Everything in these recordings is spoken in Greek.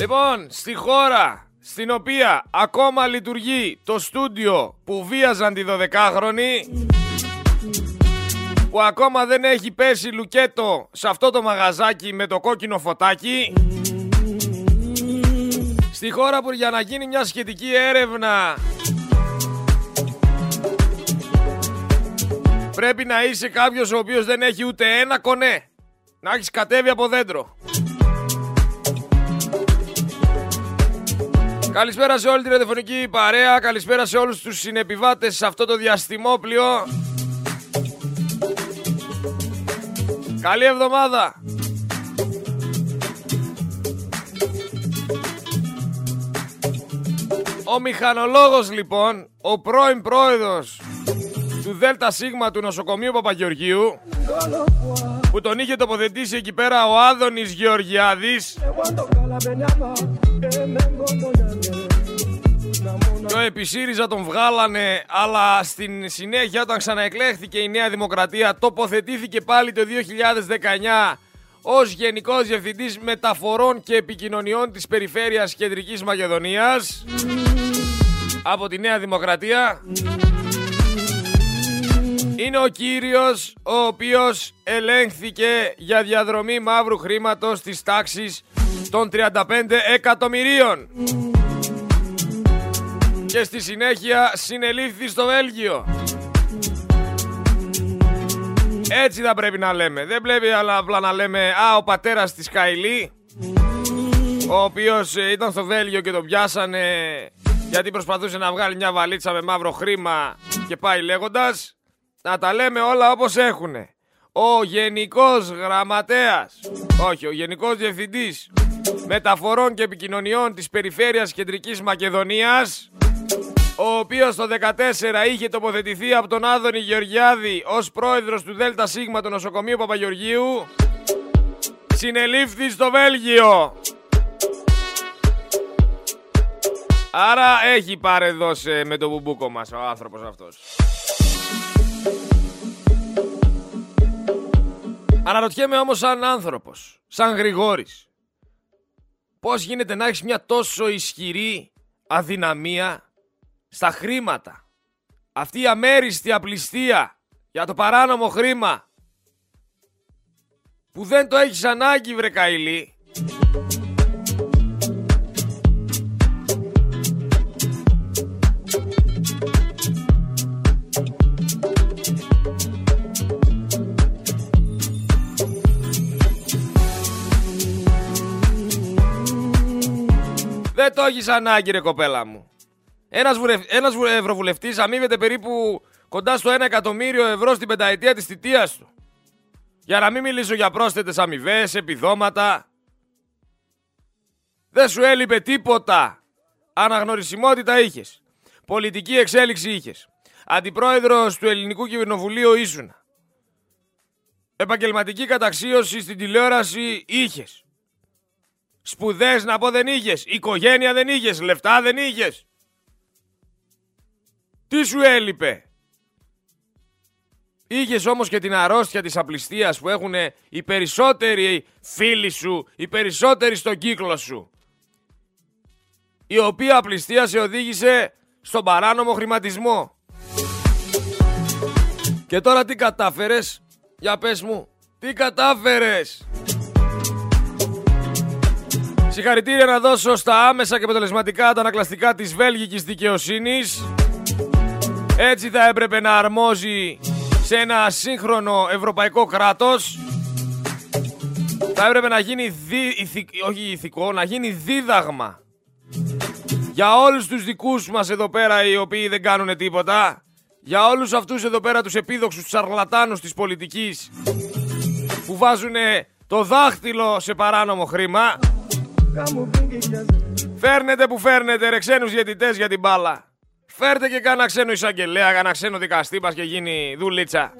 Λοιπόν, στη χώρα στην οποία ακόμα λειτουργεί το στούντιο που βίαζαν τη 12χρονη που ακόμα δεν έχει πέσει λουκέτο σε αυτό το μαγαζάκι με το κόκκινο φωτάκι στη χώρα που για να γίνει μια σχετική έρευνα πρέπει να είσαι κάποιος ο οποίος δεν έχει ούτε ένα κονέ. Να έχεις κατέβει από δέντρο Καλησπέρα σε όλη την ραδιοφωνική παρέα, καλησπέρα σε όλους τους συνεπιβάτες σε αυτό το διαστημόπλιο. Καλή εβδομάδα! Ο μηχανολόγος λοιπόν, ο πρώην πρόεδρος του ΔΣ του νοσοκομείου Παπαγεωργίου που τον είχε τοποθετήσει εκεί πέρα ο Άδωνης Γεωργιάδης και ο Επισύριζα τον βγάλανε αλλά στην συνέχεια όταν ξαναεκλέχθηκε η Νέα Δημοκρατία τοποθετήθηκε πάλι το 2019 ως Γενικός Διευθυντής Μεταφορών και Επικοινωνιών της Περιφέρειας Κεντρικής Μακεδονίας. Από τη Νέα Δημοκρατία είναι ο κύριος ο οποίος ελέγχθηκε για διαδρομή μαύρου χρήματος της τάξης των 35 εκατομμυρίων και στη συνέχεια συνελήφθη στο Βέλγιο. Έτσι θα πρέπει να λέμε. Δεν πρέπει απλά να λέμε «Α, ο πατέρας της Καηλή» ο οποίος ε, ήταν στο Βέλγιο και τον πιάσανε γιατί προσπαθούσε να βγάλει μια βαλίτσα με μαύρο χρήμα και πάει λέγοντας να τα λέμε όλα όπως έχουνε. Ο Γενικός Γραμματέας, όχι, ο Γενικός Διευθυντής Μεταφορών και Επικοινωνιών της Περιφέρειας Κεντρικής Μακεδονίας, ο οποίος το 14 είχε τοποθετηθεί από τον Άδωνη Γεωργιάδη ως πρόεδρος του ΔΣ του νοσοκομείου Παπαγεωργίου, συνελήφθη στο Βέλγιο. Άρα έχει παρεδώσει με το μπουμπούκο μας ο άνθρωπος αυτός. Αναρωτιέμαι όμως σαν άνθρωπος, σαν Γρηγόρης, πώς γίνεται να έχεις μια τόσο ισχυρή αδυναμία στα χρήματα. Αυτή η αμέριστη απληστία για το παράνομο χρήμα που δεν το έχεις ανάγκη βρε Καηλή Δεν το έχεις ανάγκη, ρε κοπέλα μου. Ένας βουρευ... ένας ευρωβουλευτής αμείβεται περίπου κοντά στο 1 εκατομμύριο ευρώ στην πενταετία της θητείας του. Για να μην μιλήσω για πρόσθετες αμοιβές, επιδόματα. Δεν σου έλειπε τίποτα. Αναγνωρισιμότητα είχες. Πολιτική εξέλιξη είχες. Αντιπρόεδρος του Ελληνικού Κοινοβουλίου ήσουν. Επαγγελματική καταξίωση στην τηλεόραση είχες. Σπουδές να πω δεν είχες. Οικογένεια δεν είχες. Λεφτά δεν είχες. Τι σου έλειπε; Είχες όμως και την αρρώστια της απληστίας που έχουν οι περισσότεροι φίλοι σου, οι περισσότεροι στον κύκλο σου. Η οποία απληστία σε οδήγησε στον παράνομο χρηματισμό. Και τώρα τι κατάφερες, για πες μου, τι κατάφερες; Συγχαρητήρια να δώσω στα άμεσα και αποτελεσματικά αντανακλαστικά της βέλγικης δικαιοσύνης. Έτσι θα έπρεπε να αρμόζει σε ένα σύγχρονο ευρωπαϊκό κράτος. Θα έπρεπε να γίνει δι... όχι ηθικό, να γίνει δίδαγμα για όλους τους δικούς μας εδώ πέρα οι οποίοι δεν κάνουν τίποτα. Για όλους αυτούς εδώ πέρα τους επίδοξους τσαρλατάνους της πολιτικής που βάζουν το δάχτυλο σε παράνομο χρήμα. Φέρνετε που φέρνετε ρε ξένους διαιτητές για την μπάλα. Φέρτε και κάνα ξένο εισαγγελέα, κάνα ξένο δικαστή μας και γίνει δουλίτσα.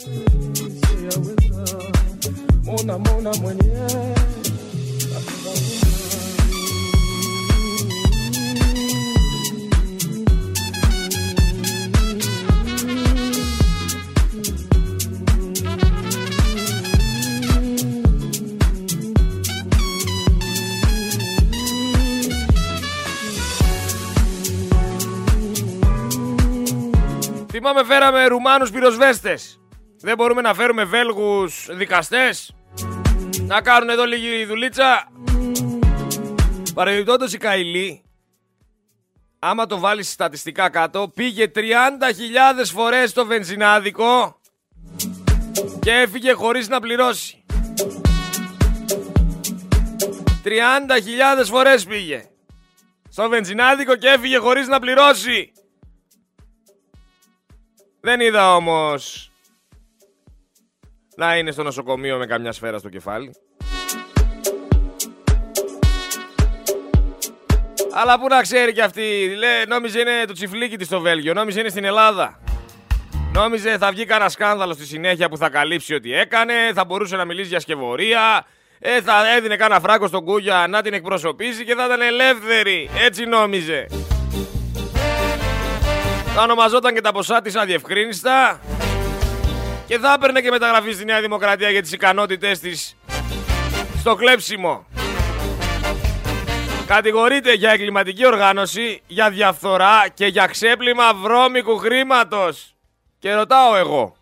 Θυμάμαι φέραμε Ρουμάνους πυροσβέστες. Δεν μπορούμε να φέρουμε Βέλγους δικαστές. Να κάνουν εδώ λίγη δουλίτσα. Παρεμπιπτόντως η Καηλή, άμα το βάλεις στατιστικά κάτω, πήγε 30.000 φορές στο βενζινάδικο και έφυγε χωρίς να πληρώσει. 30.000 φορές πήγε στο βενζινάδικο και έφυγε χωρίς να πληρώσει. Δεν είδα όμως να είναι στο νοσοκομείο με καμιά σφαίρα στο κεφάλι. Αλλά πού να ξέρει κι αυτή, λέει, νόμιζε είναι το τσιφλίκι της στο Βέλγιο, νόμιζε είναι στην Ελλάδα. Νόμιζε θα βγει κανένα σκάνδαλο στη συνέχεια που θα καλύψει ό,τι έκανε, θα μπορούσε να μιλήσει για σκευωρία, ε, θα έδινε κανένα φράγκο στον Κούγια να την εκπροσωπήσει και θα ήταν ελεύθερη. Έτσι νόμιζε. Θα ονομαζόταν και τα ποσά της αδιευκρίνηστα και θα έπαιρνε και μεταγραφή στη Νέα Δημοκρατία για τις ικανότητες της στο κλέψιμο. Κατηγορείται για εγκληματική οργάνωση, για διαφθορά και για ξέπλυμα βρώμικου χρήματος. Και ρωτάω εγώ,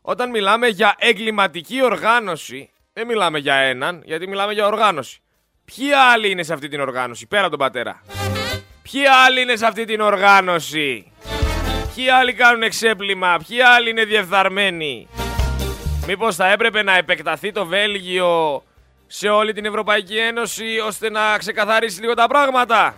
όταν μιλάμε για εγκληματική οργάνωση, δεν μιλάμε για έναν, γιατί μιλάμε για οργάνωση. Ποιοι άλλοι είναι σε αυτή την οργάνωση, πέρα τον πατέρα; Ποιοι άλλοι είναι σε αυτή την οργάνωση; Ποιοι άλλοι κάνουν εξέπλημα, ποιοι άλλοι είναι διεφθαρμένοι; Μήπως θα έπρεπε να επεκταθεί το Βέλγιο σε όλη την Ευρωπαϊκή Ένωση ώστε να ξεκαθαρίσει λίγο τα πράγματα;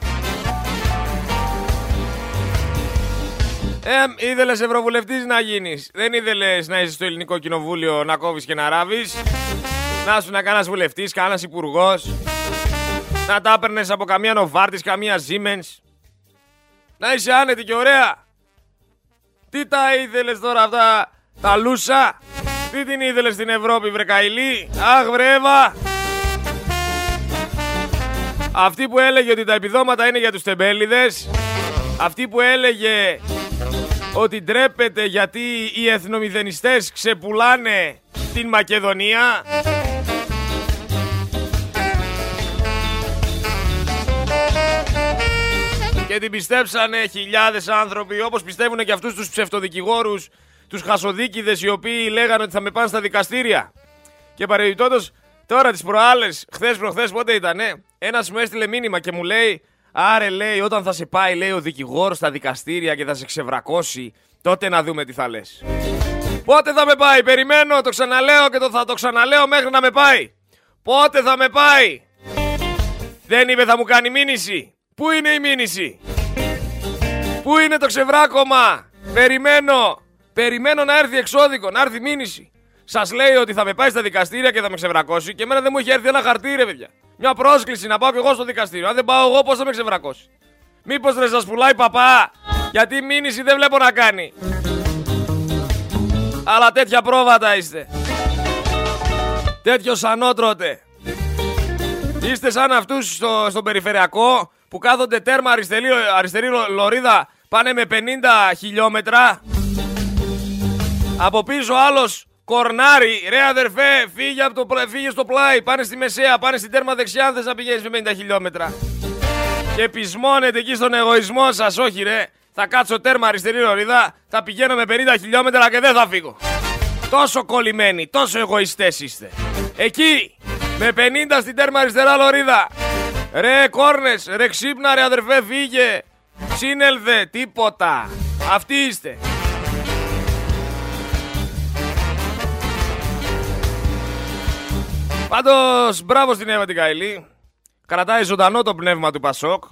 Ε, ήθελες Ευρωβουλευτής να γίνεις. Δεν ήθελες να είσαι στο ελληνικό κοινοβούλιο να κόβεις και να ράβεις. Να σου να κάνει βουλευτής, κανένα υπουργός. Να τα έπαιρνες από καμία Νοβάρτης, καμία Siemens. Να είσαι άνετη και ωραία. Τι τα ήθελε τώρα αυτά τα λούσα; Τι την ήθελε στην Ευρώπη, βρεκαηλή. Αχ, βρέβα. Αυτή που έλεγε ότι τα επιδόματα είναι για τους τεμπέληδες. Αυτή που έλεγε ότι ντρέπεται γιατί οι εθνομηδενιστές ξεπουλάνε την Μακεδονία. Και την πιστέψανε χιλιάδες άνθρωποι όπως πιστεύουν και αυτούς τους ψευτοδικηγόρους, τους χασοδίκηδες οι οποίοι λέγανε ότι θα με πάνε στα δικαστήρια. Και παρεμπιπτόντως τώρα τις προάλλες, χθες προχθές πότε ήτανε, ένας μου έστειλε μήνυμα και μου λέει Άρε λέει όταν θα σε πάει λέει ο δικηγόρος στα δικαστήρια και θα σε ξεβρακώσει τότε να δούμε τι θα λες. Πότε θα με πάει, περιμένω, το ξαναλέω και το θα το ξαναλέω μέχρι να με πάει. Πότε θα με πάει. Δεν είπε θα μου κάνει μήνυση. Πού είναι η μήνυση; Πού είναι το ξεβράκωμα; Περιμένω. Περιμένω να έρθει εξώδικο, να έρθει μήνυση. Σας λέει ότι θα με πάει στα δικαστήρια και θα με ξεβρακώσει και εμένα δεν μου έχει έρθει ένα χαρτί, ρε παιδιά. Μια πρόσκληση να πάω κι εγώ στο δικαστήριο. Αν δεν πάω εγώ, πώς θα με ξεβρακώσει; Μήπως ρε σας πουλάει παπά, γιατί μήνυση δεν βλέπω να κάνει. Αλλά τέτοια πρόβατα είστε. Τέτοιος ανώτρωτε. Είστε σαν αυτούς στο, στο περιφερειακό που κάθονται τέρμα αριστερή, αριστερή λωρίδα πάνε με 50 χιλιόμετρα. Από πίσω άλλος Κορνάρι, ρε αδερφέ, φύγε, από το, φύγε στο πλάι, πάνε στη μεσαία, πάνε στην τέρμα δεξιά αν θες να πηγαίνεις με 50 χιλιόμετρα. Και πεισμώνετε εκεί στον εγωισμό σας, όχι ρε. Θα κάτσω τέρμα αριστερή λωρίδα, θα πηγαίνω με 50 χιλιόμετρα και δεν θα φύγω. Τόσο κολλημένοι, τόσο εγωιστές είστε. Εκεί, με 50 στην τέρμα αριστερά λωρίδα. Ρε κόρνες, ρε ξύπνα ρε αδερφέ, φύγε. Σύνελθε, τίποτα. Αυτοί είστε. Πάντως, μπράβο στην Εύα την Καηλή. Κρατάει ζωντανό το πνεύμα του Πασόκ.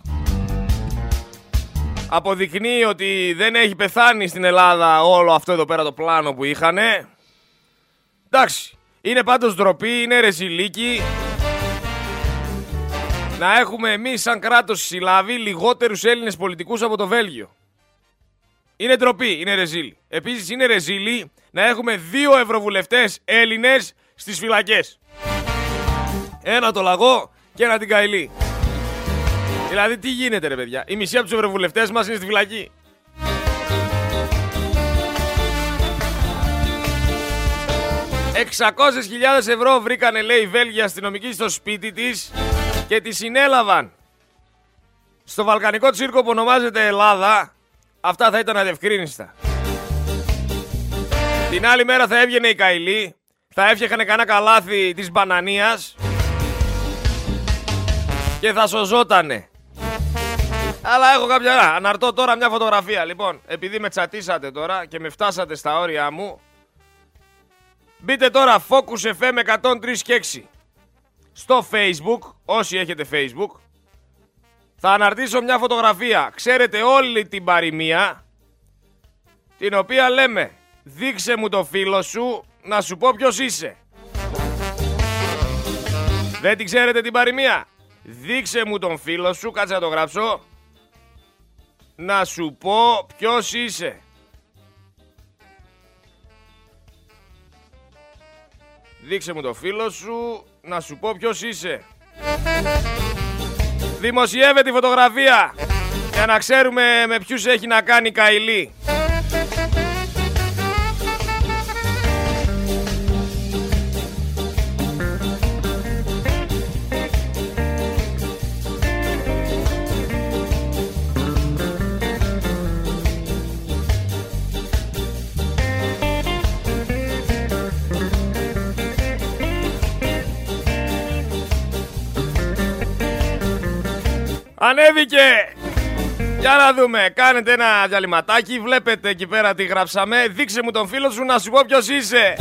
Αποδεικνύει ότι δεν έχει πεθάνει στην Ελλάδα όλο αυτό εδώ πέρα το πλάνο που είχανε. Εντάξει, είναι πάντως ντροπή, είναι ρεζιλίκι. Να έχουμε εμείς σαν κράτος συλλάβει λιγότερους Έλληνες πολιτικούς από το Βέλγιο. Είναι ντροπή, είναι ρεζίλ. Επίσης είναι ρεζίλι να έχουμε δύο ευρωβουλευτές Έλληνες στις φυλακές. Ένα το λαγό και ένα την καηλή. Δηλαδή τι γίνεται ρε παιδιά; Η μισή από τους ευρωβουλευτές μας είναι στη φυλακή. «600.000 ευρώ βρήκανε λέει η Βέλγια αστυνομική στο σπίτι της και τη συνέλαβαν. Στο βαλκανικό τσίρκο που ονομάζεται Ελλάδα αυτά θα ήταν αδιευκρίνηστα. Την άλλη μέρα θα έβγαινε η Καηλή, θα έφτιαχνε κανένα καλάθι της μπανανίας και θα σωζότανε. Αλλά έχω κάποια. Αναρτώ τώρα μια φωτογραφία. Λοιπόν, επειδή με τσατίσατε τώρα και με φτάσατε στα όρια μου, μπείτε τώρα Focus FM 103 και 6 στο Facebook, όσοι έχετε Facebook. Θα αναρτήσω μια φωτογραφία. Ξέρετε όλη την παροιμία, την οποία λέμε «Δείξε μου το φίλο σου, να σου πω ποιος είσαι». Δεν την ξέρετε την παροιμία. Δείξε μου τον φίλο σου, κάτσε να το γράψω να σου πω ποιος είσαι. Δείξε μου το φίλο σου, να σου πω ποιος είσαι. Δημοσιεύε τη φωτογραφία για να ξέρουμε με ποιους έχει να κάνει καηλή. Ανέβηκε! Για να δούμε, κάνετε ένα διαλυματάκι, βλέπετε εκεί πέρα τι γράψαμε. Δείξε μου τον φίλο σου να σου πω ποιος είσαι.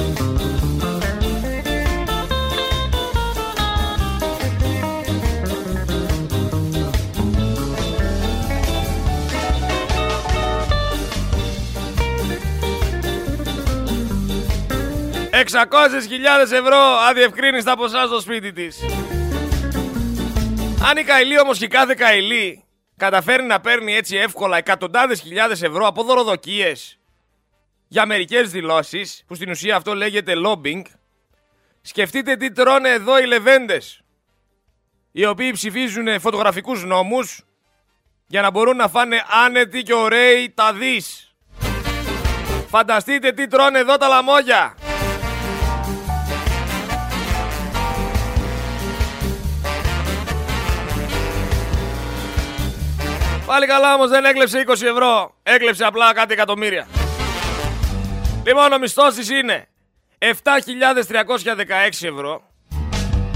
Εξακόσες χιλιάδες ευρώ αδιευκρίνηστα ποσά στο σπίτι της. Αν η Καηλή όμως και κάθε Καηλή καταφέρει να παίρνει έτσι εύκολα εκατοντάδες χιλιάδες ευρώ από δωροδοκίες για μερικές δηλώσεις, που στην ουσία αυτό λέγεται lobbying, σκεφτείτε τι τρώνε εδώ οι λεβέντες, οι οποίοι ψηφίζουν φωτογραφικούς νόμους για να μπορούν να φάνε άνετοι και ωραίοι τα δις. Φανταστείτε τι τρώνε εδώ τα λαμόγια. Πάλι καλά όμως δεν έκλεψε 20 ευρώ. Έκλεψε απλά κάτι εκατομμύρια. Λοιπόν, ο μισθό τη είναι 7.316 ευρώ.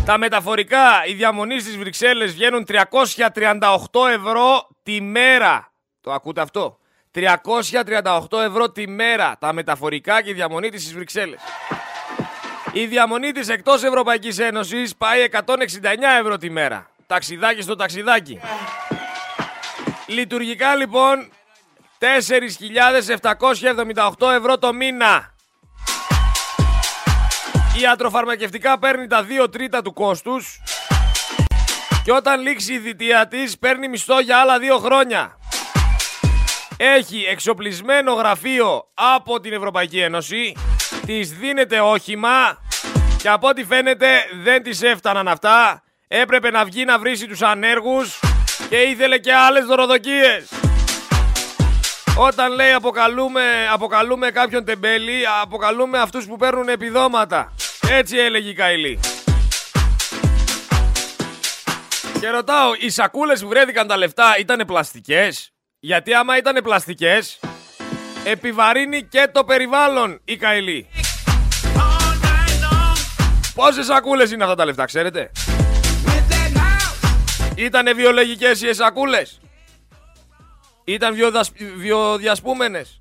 Τα μεταφορικά, οι διαμονής στις Βρυξέλλες βγαίνουν 338 ευρώ τη μέρα. Το ακούτε αυτό; 338 ευρώ τη μέρα τα μεταφορικά και η διαμονή της στις Βρυξέλλες. Η διαμονή της εκτός Ευρωπαϊκής Ένωσης πάει 169 ευρώ τη μέρα. Ταξιδάκι στο ταξιδάκι. Λειτουργικά λοιπόν 4.778 ευρώ το μήνα. Ιατροφαρμακευτικά παίρνει τα 2 τρίτα του κόστους και όταν λήξει η διτία της παίρνει μισθό για άλλα 2 χρόνια. Έχει εξοπλισμένο γραφείο από την Ευρωπαϊκή Ένωση, της δίνεται όχημα και από ό,τι φαίνεται δεν της έφταναν αυτά. Έπρεπε να βγει να βρήσει τους ανέργους και ήθελε και άλλες δωροδοκίες. Όταν λέει αποκαλούμε, αποκαλούμε κάποιον τεμπέλη, αποκαλούμε αυτούς που παίρνουν επιδόματα. Έτσι έλεγε η Καηλή. Και ρωτάω, οι σακούλες που βρέθηκαν τα λεφτά ήταν πλαστικές; Γιατί άμα ήταν πλαστικές, επιβαρύνει και το περιβάλλον η Καηλή. Πόσες σακούλες είναι αυτά τα λεφτά, ξέρετε; Ήτανε βιολογικές οι σακούλες. Ήταν βιοδιασπούμενες.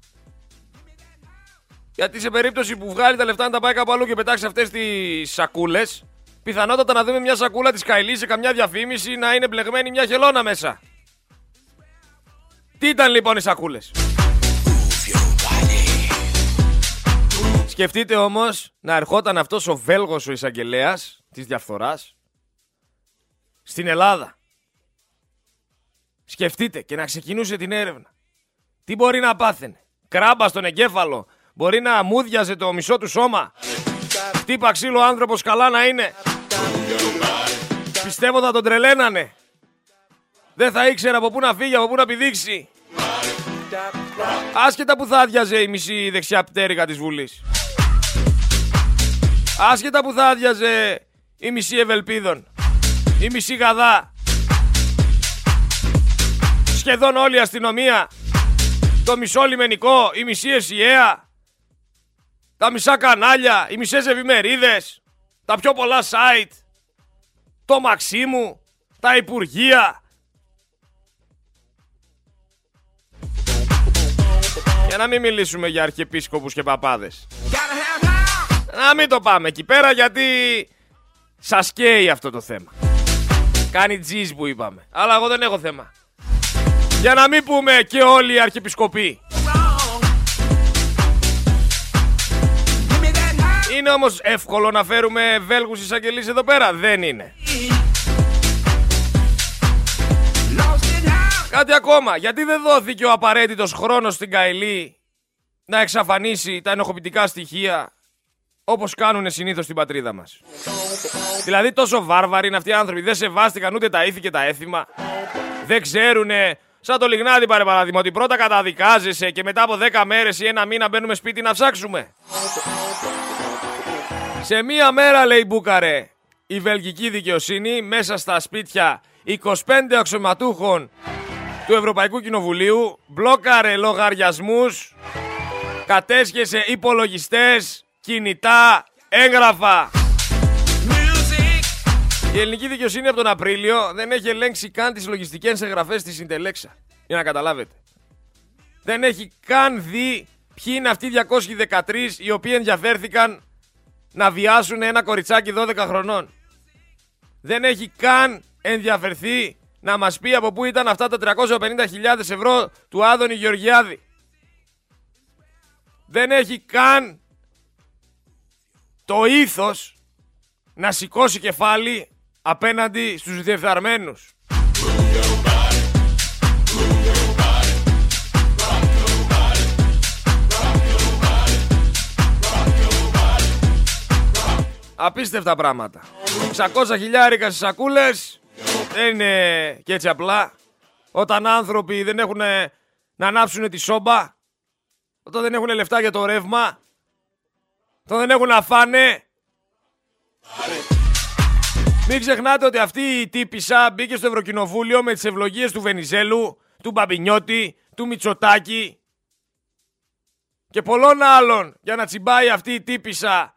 Γιατί σε περίπτωση που βγάλει τα λεφτά να τα πάει κάπου αλλού και πετάξει αυτές τις σακούλες, πιθανότατα να δούμε μια σακούλα της Καηλής σε καμιά διαφήμιση να είναι μπλεγμένη μια χελώνα μέσα. Τι ήταν λοιπόν οι σακούλες; Σκεφτείτε όμως να ερχόταν αυτός ο Βέλγος ο εισαγγελέας της διαφθοράς στην Ελλάδα σκεφτείτε και να ξεκινούσε την έρευνα. Τι μπορεί να πάθαινε; Κράμπα στον εγκέφαλο. Μπορεί να μούδιαζε το μισό του σώμα. Χτύπα ξύλο άνθρωπος καλά να είναι. Πιστεύω θα τον τρελαίνανε. Δεν θα ήξερα από πού να φύγει, από πού να πηδήξει. Άσχετα που θα άδειαζε η μισή δεξιά πτέρυγα της Βουλής. Άσχετα που θα άδειαζε η μισή Ευελπίδων. Η μισή Γαδά σχεδόν όλη η αστυνομία, το μισό λιμενικό, η μισή εσιαία, τα μισά κανάλια, οι μισές ευημερίδες, τα πιο πολλά site, το Μαξίμου, τα Υπουργεία. Για να μην μιλήσουμε για αρχιεπίσκοπους και παπάδες. Να μην το πάμε εκεί πέρα γιατί σας καίει αυτό το θέμα. Κάνει τζιζ που είπαμε. Αλλά εγώ δεν έχω θέμα. Για να μην πούμε και όλοι οι αρχιεπισκοποί. Είναι όμως εύκολο να φέρουμε Βέλγους εισαγγελείς εδώ πέρα. Δεν είναι. Κάτι ακόμα. Γιατί δεν δόθηκε ο απαραίτητος χρόνος στην Καηλή να εξαφανίσει τα ενοχοποιητικά στοιχεία όπως κάνουν συνήθως στην πατρίδα μας; Δηλαδή τόσο βάρβαροι είναι αυτοί οι άνθρωποι. Δεν σεβάστηκαν ούτε τα ήθη και τα έθιμα. Δεν ξέρουνε Σαν το λιγνάδι πάρε παράδειγμα, ότι πρώτα καταδικάζεσαι και μετά από 10 μέρες ή ένα μήνα μπαίνουμε σπίτι να ψάξουμε. Σε μία μέρα λέει Μπούκαρε η βελγική δικαιοσύνη μέσα στα σπίτια 25 αξιωματούχων του Ευρωπαϊκού Κοινοβουλίου μπλόκαρε λογαριασμούς, κατέσχεσε υπολογιστές, κινητά, έγγραφα. Η ελληνική δικαιοσύνη από τον Απρίλιο δεν έχει ελέγξει καν τις λογιστικές εγγραφές της Συντελέξα. Για να καταλάβετε. Δεν έχει καν δει ποιοι είναι αυτοί οι 213 οι οποίοι ενδιαφέρθηκαν να βιάσουν ένα κοριτσάκι 12 χρονών. Δεν έχει καν ενδιαφερθεί να μας πει από πού ήταν αυτά τα 350.000 ευρώ του Άδωνη Γεωργιάδη. Δεν έχει καν το ήθος να σηκώσει κεφάλι απέναντι στους διεφθαρμένους. Απίστευτα πράγματα. 600 χιλιάρικα στις σακούλες δεν είναι και έτσι απλά. Όταν άνθρωποι δεν έχουν να ανάψουν τη σόμπα, όταν δεν έχουν λεφτά για το ρεύμα, όταν δεν έχουν να φάνε. Μην ξεχνάτε ότι αυτή η τύπησα μπήκε στο Ευρωκοινοβούλιο με τις ευλογίες του Βενιζέλου, του Μπαμπινιώτη, του Μητσοτάκη και πολλών άλλων για να τσιμπάει αυτή η τύπησα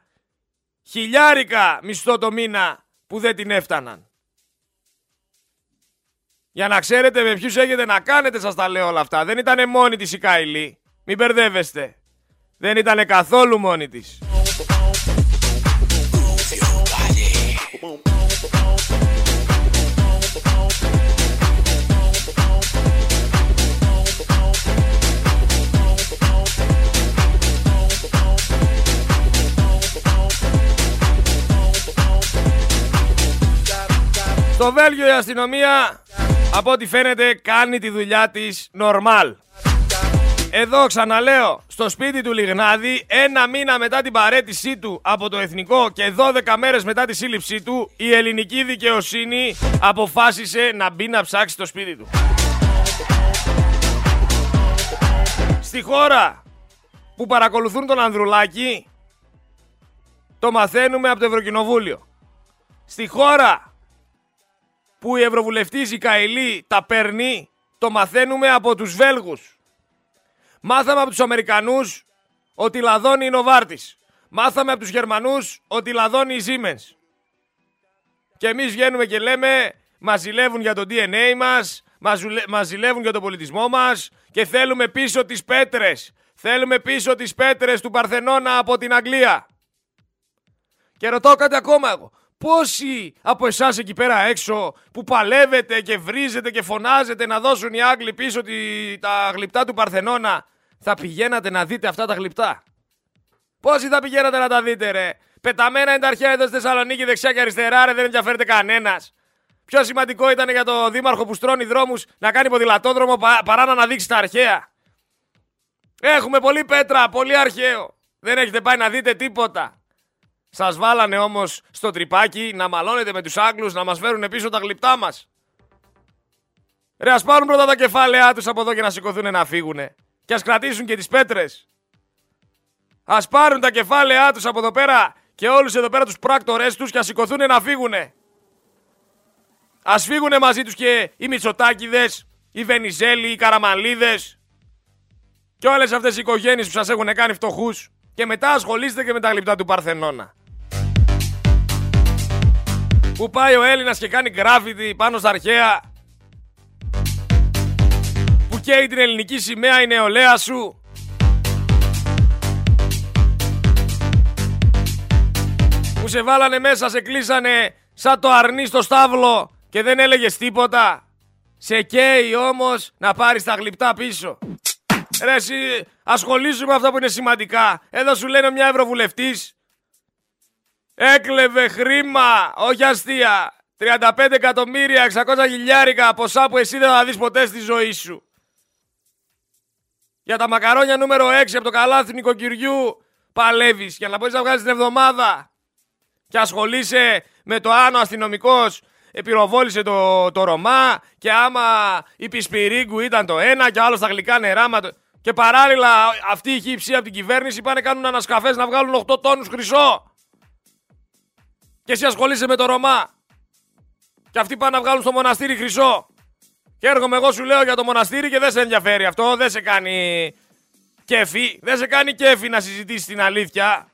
χιλιάρικα μισθό το μήνα που δεν την έφταναν. Για να ξέρετε με ποιους έχετε να κάνετε σας τα λέω όλα αυτά. Δεν ήταν μόνη της η Κάιλι. Μην μπερδεύεστε. Δεν ήταν καθόλου μόνη της. Βέλγιο η αστυνομία από ό,τι φαίνεται κάνει τη δουλειά της νορμάλ. Εδώ ξαναλέω, στο σπίτι του Λιγνάδη, ένα μήνα μετά την παρέτησή του από το Εθνικό και 12 μέρες μετά τη σύλληψή του, η ελληνική δικαιοσύνη αποφάσισε να μπει να ψάξει το σπίτι του. Στη χώρα που παρακολουθούν τον Ανδρουλάκη, το μαθαίνουμε από το Ευρωκοινοβούλιο. Στη χώρα που η Ευρωβουλευτής η Καηλή τα παίρνει, το μαθαίνουμε από τους Βέλγους. Μάθαμε από τους Αμερικανούς ότι λαδώνει η Νοβάρτης. Μάθαμε από τους Γερμανούς ότι λαδώνει η Siemens. Και εμείς βγαίνουμε και λέμε, μας ζηλεύουν για το DNA μας, μας ζηλεύουν για τον πολιτισμό μας και θέλουμε πίσω τις πέτρες. Θέλουμε πίσω τις πέτρες του Παρθενώνα από την Αγγλία. Και ρωτάω κάτι ακόμα εγώ. Πόσοι από εσάς εκεί πέρα έξω που παλεύετε και βρίζετε και φωνάζετε να δώσουν οι Άγγλοι πίσω τη, τα γλυπτά του Παρθενώνα θα πηγαίνατε να δείτε αυτά τα γλυπτά; Πόσοι θα πηγαίνατε να τα δείτε ρε; Πεταμένα είναι τα αρχαία εδώ στη Θεσσαλονίκη δεξιά και αριστερά ρε δεν ενδιαφέρεται κανένας. Πιο σημαντικό ήταν για το δήμαρχο που στρώνει δρόμους να κάνει ποδηλατόδρομο παρά να αναδείξει τα αρχαία. Έχουμε πολύ πέτρα, πολύ αρχαίο. Δεν έχετε πάει να δείτε τίποτα. Σας βάλανε όμως στο τρυπάκι να μαλώνετε με τους Άγγλους να μας φέρουν πίσω τα γλυπτά μας. Ρε, ας πάρουν πρώτα τα κεφάλαιά τους από εδώ και να σηκωθούν να φύγουν. Και ας κρατήσουν και τις πέτρες. Α πάρουν τα κεφάλαιά τους από εδώ πέρα και όλους εδώ πέρα τους πράκτορές τους και ας σηκωθούν να φύγουν. Α φύγουν μαζί τους και οι Μητσοτάκηδες, οι Βενιζέλοι, οι Καραμαλίδες και όλες αυτές οι οικογένειες που σας έχουν κάνει φτωχούς Και μετά ασχολείστε και με τα γλυπτά του Παρθενώνα. Που πάει ο Έλληνας και κάνει γκράφιτι πάνω στα αρχαία; Που καίει την ελληνική σημαία η νεολαία σου; Που σε βάλανε μέσα, σε κλείσανε σαν το αρνί στο στάβλο και δεν έλεγες τίποτα; Σε καίει όμως να πάρεις τα γλυπτά πίσω. Ρε εσύ ασχολήσου με αυτά που είναι σημαντικά. Εδώ σου λένε μια ευρωβουλευτής. Έκλεβε χρήμα, όχι αστεία. 35 εκατομμύρια, 600 χιλιάρικα, ποσά που εσύ δεν θα δεις ποτέ στη ζωή σου. Για τα μακαρόνια νούμερο 6 από το καλάθι νοικοκυριού παλεύεις για να μπορείς να βγάλεις την εβδομάδα. Και ασχολείσαι με το αν ο αστυνομικός πυροβόλησε το, το Ρωμά και άμα η Πισπυρίγκου ήταν το ένα και άλλος στα γλυκά νερά. Και παράλληλα αυτοί οι χύψη από την κυβέρνηση πάνε κάνουν ανασκαφές να βγάλουν 8 τόνους χρυσό. Και εσύ ασχολείσαι με το Ρωμά. Και αυτοί πάνε να βγάλουν στο μοναστήρι χρυσό. Και έρχομαι εγώ σου λέω για το μοναστήρι και δεν σε ενδιαφέρει αυτό, δεν σε κάνει κέφι. Δεν σε κάνει κέφι να συζητήσεις την αλήθεια.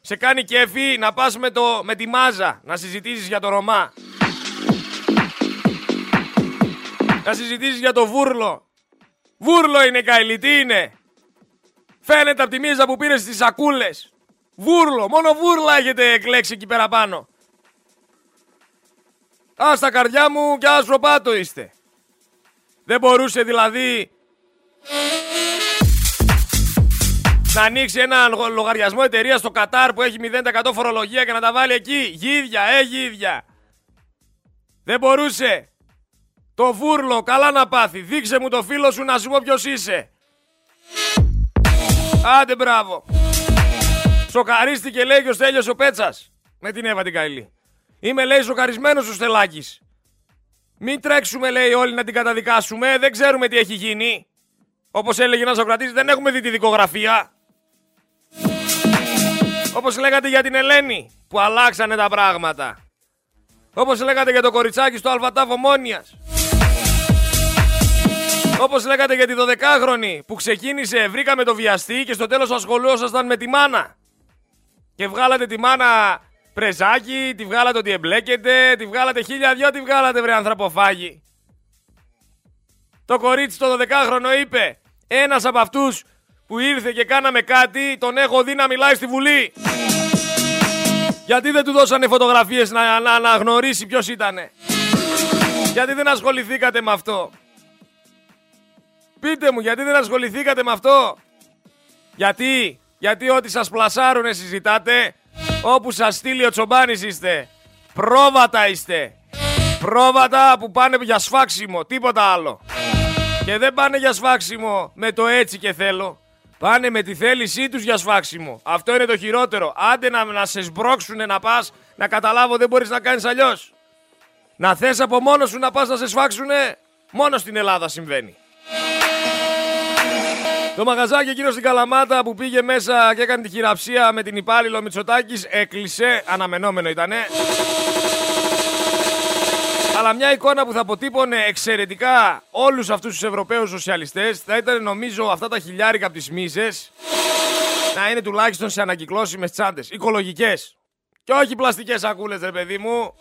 Σε κάνει κέφι να πας με, το, με τη μάζα να συζητήσεις για το Ρωμά. Να συζητήσεις για το βούρλο. Βούρλο είναι Καϊλή, τι είναι. Φαίνεται από τη μίζα που πήρες στις σακούλες. Βούρλο, μόνο βούρλα έχετε εκλέξει εκεί πέρα πάνω. Α, στα καρδιά μου κι άσπρο πάτο είστε. Δεν μπορούσε δηλαδή να ανοίξει ένα λογαριασμό εταιρείας στο Κατάρ που έχει 0% φορολογία και να τα βάλει εκεί. Γίδια, ε, γίδια. Δεν μπορούσε. Το βούρλο, καλά να πάθει. Δείξε μου το φίλο σου να σου πω ποιος είσαι. Άντε μπράβο. Σοκαρίστηκε λέει και ο Στέλιος ο Πέτσας. Με την Εύα την Καηλή. Είμαι λέει σοκαρισμένος ο Στελάκης. Μην τρέξουμε λέει όλοι να την καταδικάσουμε. Δεν ξέρουμε τι έχει γίνει. Όπως έλεγε ένας Σοκρατής δεν έχουμε δει τη δικογραφία. Όπως λέγατε για την Ελένη που αλλάξανε τα πράγματα. Όπως λέγατε για το κοριτσάκι στο Αλβατάβο Μόνιας. Όπως λέγατε για τη 12χρονη που ξεκίνησε, βρήκαμε το βιαστή και στο τέλος ασχολούσασταν με τη μάνα. Και βγάλατε τη μάνα πρεζάκι, τη βγάλατε ότι εμπλέκεται, τη βγάλατε χίλια δυο, τη βγάλατε βρε ανθρωποφάγη. Το κορίτσι το 12χρονο είπε, ένας από αυτούς που ήρθε και κάναμε κάτι, τον έχω δει να μιλάει στη Βουλή. Γιατί δεν του δώσανε φωτογραφίες να, να αναγνωρίσει ποιος ήτανε. Γιατί δεν ασχοληθήκατε με αυτό. Πείτε μου, γιατί δεν ασχοληθήκατε με αυτό. Γιατί, γιατί ό,τι σας πλασάρουνε συζητάτε, όπου σας στείλει ο Τσομπάνης είστε. Πρόβατα είστε. Πρόβατα που πάνε για σφάξιμο, τίποτα άλλο. Και δεν πάνε για σφάξιμο με το έτσι και θέλω. Πάνε με τη θέλησή τους για σφάξιμο. Αυτό είναι το χειρότερο. Άντε να, να σε σμπρώξουνε να πας, να καταλάβω δεν μπορείς να κάνεις αλλιώς. Να θες από μόνος σου να πας να σε σφάξουνε, μόνος στην Ελλάδα συμβαίνει. Το μαγαζάκι εκείνο στην Καλαμάτα που πήγε μέσα και έκανε τη χειραψία με την υπάλληλο Μητσοτάκης έκλεισε, αναμενόμενο ήτανε. Αλλά μια εικόνα που θα αποτύπωνε εξαιρετικά όλους αυτούς τους Ευρωπαίους σοσιαλιστές θα ήταν νομίζω αυτά τα χιλιάρικα από τις μίζες να είναι τουλάχιστον σε ανακυκλώσιμες τσάντες, οικολογικές. Και όχι πλαστικές σακούλες ρε παιδί μου.